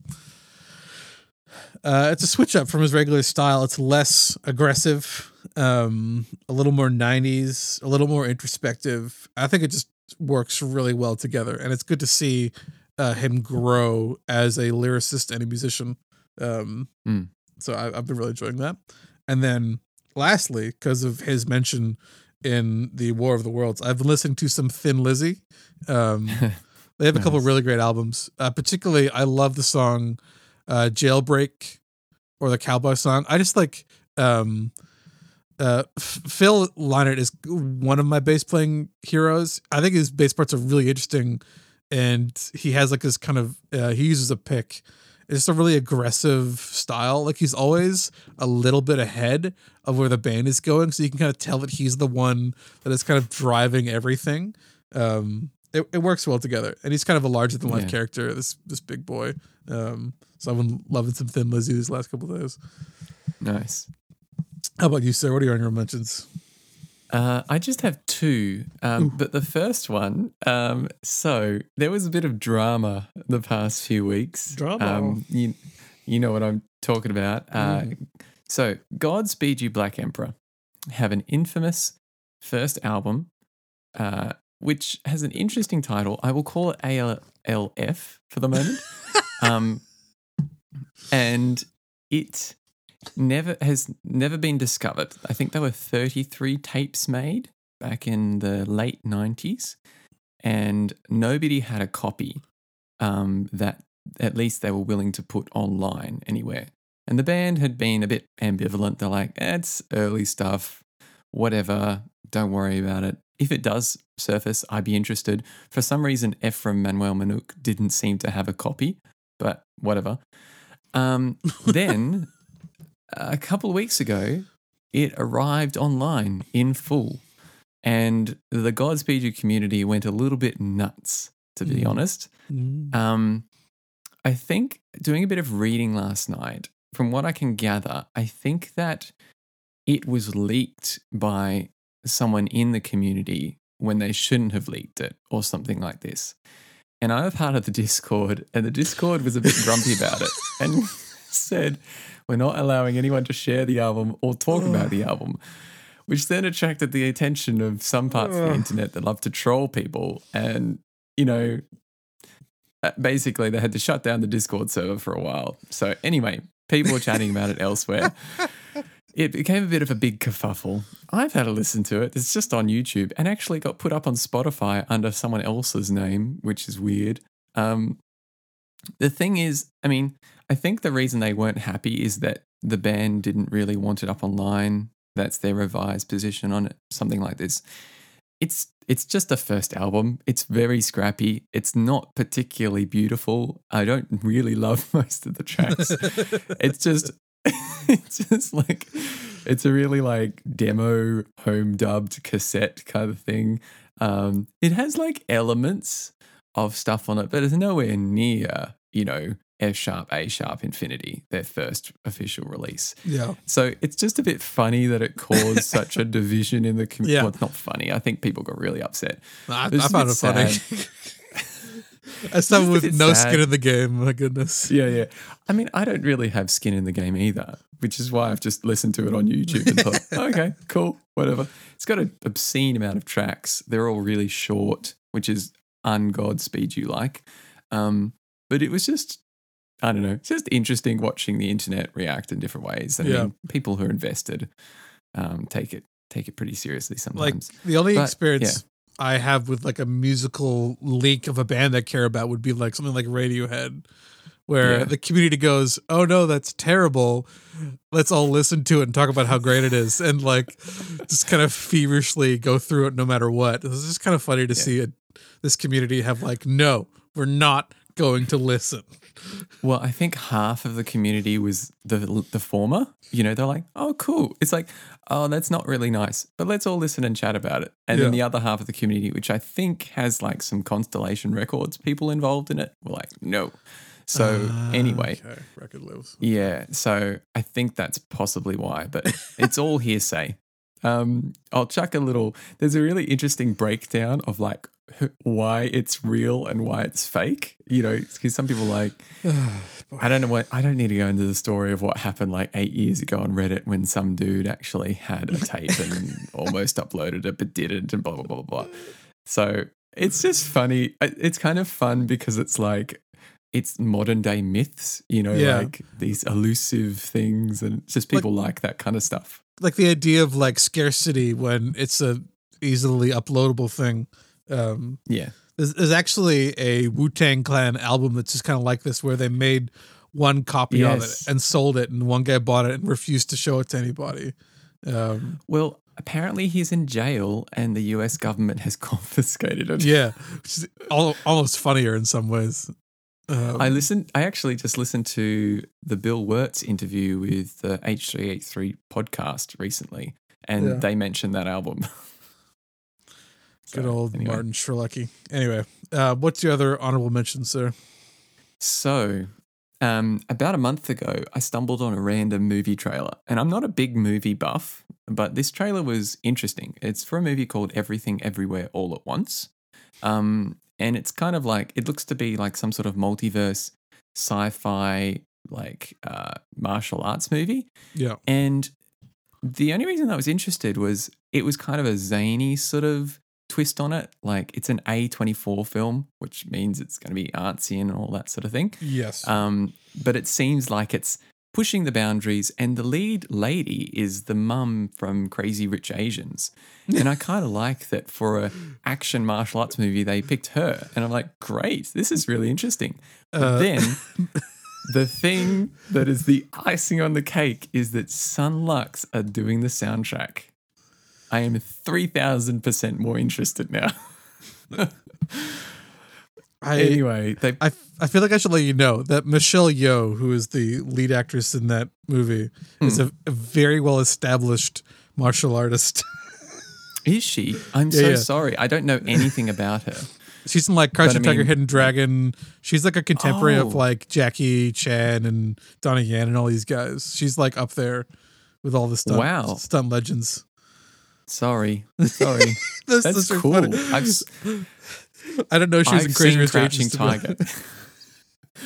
uh, it's a switch up from his regular style. It's less aggressive, um, a little more '90s, a little more introspective. I think it just works really well together, and it's good to see uh, him grow as a lyricist and a musician. Um, Mm. So I, I've been really enjoying that. And then, lastly, because of his mention in the War of the Worlds, I've been listening to some Thin Lizzy. Um, [LAUGHS] they have a couple Nice. really great albums. Uh, particularly, I love the song uh, "Jailbreak" or the Cowboy song. I just like um, uh, Phil Lynott is one of my bass playing heroes. I think his bass parts are really interesting, and he has like this kind of uh, he uses a pick. It's a really aggressive style. Like he's always a little bit ahead of where the band is going, so you can kind of tell that he's the one that is kind of driving everything. Um, it, it works well together, and he's kind of a larger than life Yeah. character. This this big boy. Um, so I've been loving some Thin Lizzy these last couple of days. Nice. How about you, sir? What are your honorable mentions? Uh, I just have two, um, but the first one. Um, so there was a bit of drama the past few weeks. Drama. Um, you, you know what I'm talking about. Uh, Mm. So Godspeed You Black Emperor have an infamous first album, uh, which has an interesting title. I will call it ALF for the moment. [LAUGHS] um, and it never has never been discovered. I think there were 33 tapes made back in the late 90s, and nobody had a copy um, that at least they were willing to put online anywhere. And the band had been a bit ambivalent. They're like, eh, it's early stuff, whatever, don't worry about it. If it does surface, I'd be interested. For some reason, Efrim Manuel Menuck didn't seem to have a copy, but whatever. Um, then a couple of weeks ago, it arrived online in full, and the Godspeed You community went a little bit nuts, to be Mm. honest. Um, I think doing a bit of reading last night, from what I can gather, I think that it was leaked by someone in the community when they shouldn't have leaked it or something like this. And I was part of the [LAUGHS] Discord, and the Discord was a bit grumpy about it and [LAUGHS] said, We're not allowing anyone to share the album or talk about the album, which then attracted the attention of some parts of the internet that love to troll people. And, you know, uh, basically they had to shut down the Discord server for a while. So, anyway, people were chatting about it elsewhere. [LAUGHS] It became a bit of a big kerfuffle. I've had a listen to it. It's just on YouTube and actually got put up on Spotify under someone else's name, which is weird. Um, the thing is, I mean, I think the reason they weren't happy is that the band didn't really want it up online. That's their revised position on it, something like this. it's it's just a first album. It's very scrappy. It's not particularly beautiful. I don't really [LAUGHS] love most of the tracks. [LAUGHS] it's just [LAUGHS] it's just like it's a really like demo home dubbed cassette kind of thing. Um, it has like elements of stuff on it, but it's nowhere near, you know, F sharp, A sharp Infinity, their first official release. Yeah. So it's just a bit funny that it caused such a [LAUGHS] division in the community. Yeah. Well, it's not funny. I think people got really upset. I, I found it funny. [LAUGHS] As someone with no sad. skin in the game, my goodness. Yeah, yeah. I mean, I don't really have skin in the game either, which is why I've just listened to it on YouTube and thought, [LAUGHS] okay, cool, whatever. It's got an obscene amount of tracks. They're all really short, which is ungod speed you like. Um, but it was just, I don't know, it's just interesting watching the internet react in different ways. I Yeah. mean, people who are invested um, take it take it pretty seriously sometimes. Like the only But, experience I have with like a musical leak of a band I care about would be like something like Radiohead, where Yeah. the community goes, "Oh no, that's terrible. Let's all listen to it and talk about how great it is," and like just kind of feverishly go through it no matter what. It's just kind of funny to Yeah. see it. This community have like, no, we're not going to listen. Well, I think half of the community was the the former. You know, they're like, "Oh, cool." It's like, "Oh, that's not really nice," but let's all listen and chat about it. And then the other half of the community, which I think has like some Constellation Records people involved in it, were like, "No." So Ah, anyway, okay. record lives. yeah. So I think that's possibly why, but [LAUGHS] it's all hearsay. Um, I'll chuck a little. There's a really interesting breakdown of like [LAUGHS] why it's real and why it's fake. You know, because some people like. [SIGHS] I don't know what I don't need to go into the story of what happened like eight years ago on Reddit when some dude actually had a tape and [LAUGHS] almost uploaded it but didn't and blah blah blah blah. blah. So it's just funny. It's kind of fun because it's like it's modern day myths, you know, Yeah. like these elusive things, and just people like, that kind of stuff. like the idea of like scarcity when it's a easily uploadable thing. Um, Yeah, there's, there's actually a Wu Tang Clan album that's just kind of like this, where they made one copy of it and sold it, and one guy bought it and refused to show it to anybody. Um, Well, apparently he's in jail, and the U.S. government has [LAUGHS] confiscated it. yeah, which is al- almost funnier in some ways. Um, I listened. I actually just listened to the Bill Wurtz interview with the H3H3 podcast recently, and Yeah. they mentioned that album. [LAUGHS] good old anyway. Martin Shkreli. Anyway, uh, what's your other honorable mention, sir? So, um, about a month ago, I stumbled on a random movie trailer, and I'm not a big movie buff, but this trailer was interesting. It's for a movie called Everything Everywhere All at Once, um, and it's kind of like it looks to be like some sort of multiverse sci-fi like uh, martial arts movie. Yeah, And the only reason I was interested was it was kind of a zany sort of twist on it. Like it's an A24 film, which means it's going to be artsy and all that sort of thing. yes, Um, but it seems like it's pushing the boundaries. And the lead lady is the mum from Crazy Rich Asians. [LAUGHS] And I kind of like that for a action martial arts movie, they picked her. And I'm like, great, this is really interesting. But Uh, then [LAUGHS] the thing that is the icing on the cake is that Son Lux are doing the soundtrack. I am 3000% more interested now. [LAUGHS] I anyway, they I, I feel like I should let you know that Michelle Yeoh, who is the lead actress in that movie, is Hmm. a, a very well established martial artist. [LAUGHS] is she? I'm Yeah, so yeah. sorry. I don't know anything about her. She's in like Crouching Tiger, mean- Hidden Dragon. She's like a contemporary of Oh. like Jackie Chan and Donnie Yen and all these guys. She's like up there with all the stunt, Wow. stunt legends. Sorry. [LAUGHS] Sorry. That's this cool. funny. I've, s- [LAUGHS] I don't know. She was I've in Crazy seen Rich Crouching Asians to be- Tiger.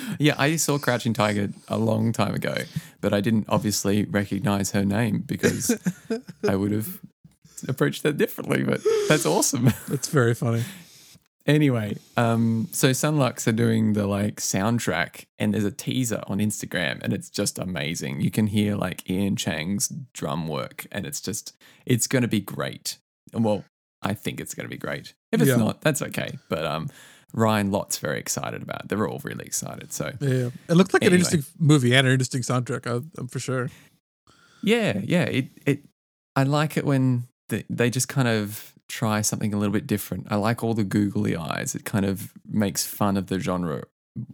[LAUGHS] yeah, I saw Crouching Tiger a long time ago, but I didn't obviously recognize her name because I would have approached that differently. But that's awesome. That's very funny. Anyway, um, so Son Lux are doing the like soundtrack, and there's a teaser on Instagram, and it's just amazing. You can hear like Ian Chang's drum work, and it's just it's going to be great. Well, I think it's going to be great. If it's Yeah. not, that's okay. But um, Ryan Lott's very excited about. it. They're all really excited. So Yeah, it looked like an interesting movie and an interesting soundtrack. I, I'm for sure. yeah, yeah, it it I like it when they, they just kind of try something a little bit different. I like all the googly eyes. It kind of makes fun of the genre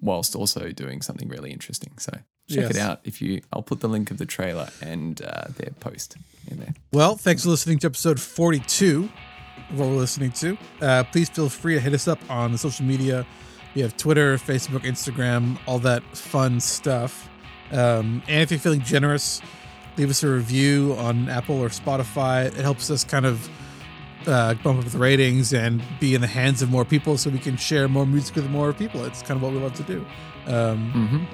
whilst also doing something really interesting. So check it out if you. I'll put the link of the trailer and uh, their post in there. Well, thanks for listening to episode 42 of what we're listening to. Uh, please feel free to hit us up on the social media. We have Twitter, Facebook, Instagram, all that fun stuff. Um, and if you're feeling generous, leave us a review on Apple or Spotify. It helps us kind of uh, bump up the ratings and be in the hands of more people so we can share more music with more people. It's kind of what we love to do. Um, hmm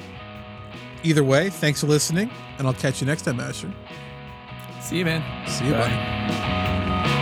either way, thanks for listening, and I'll catch you next time, Asher. See you, man. See you, Bye. buddy.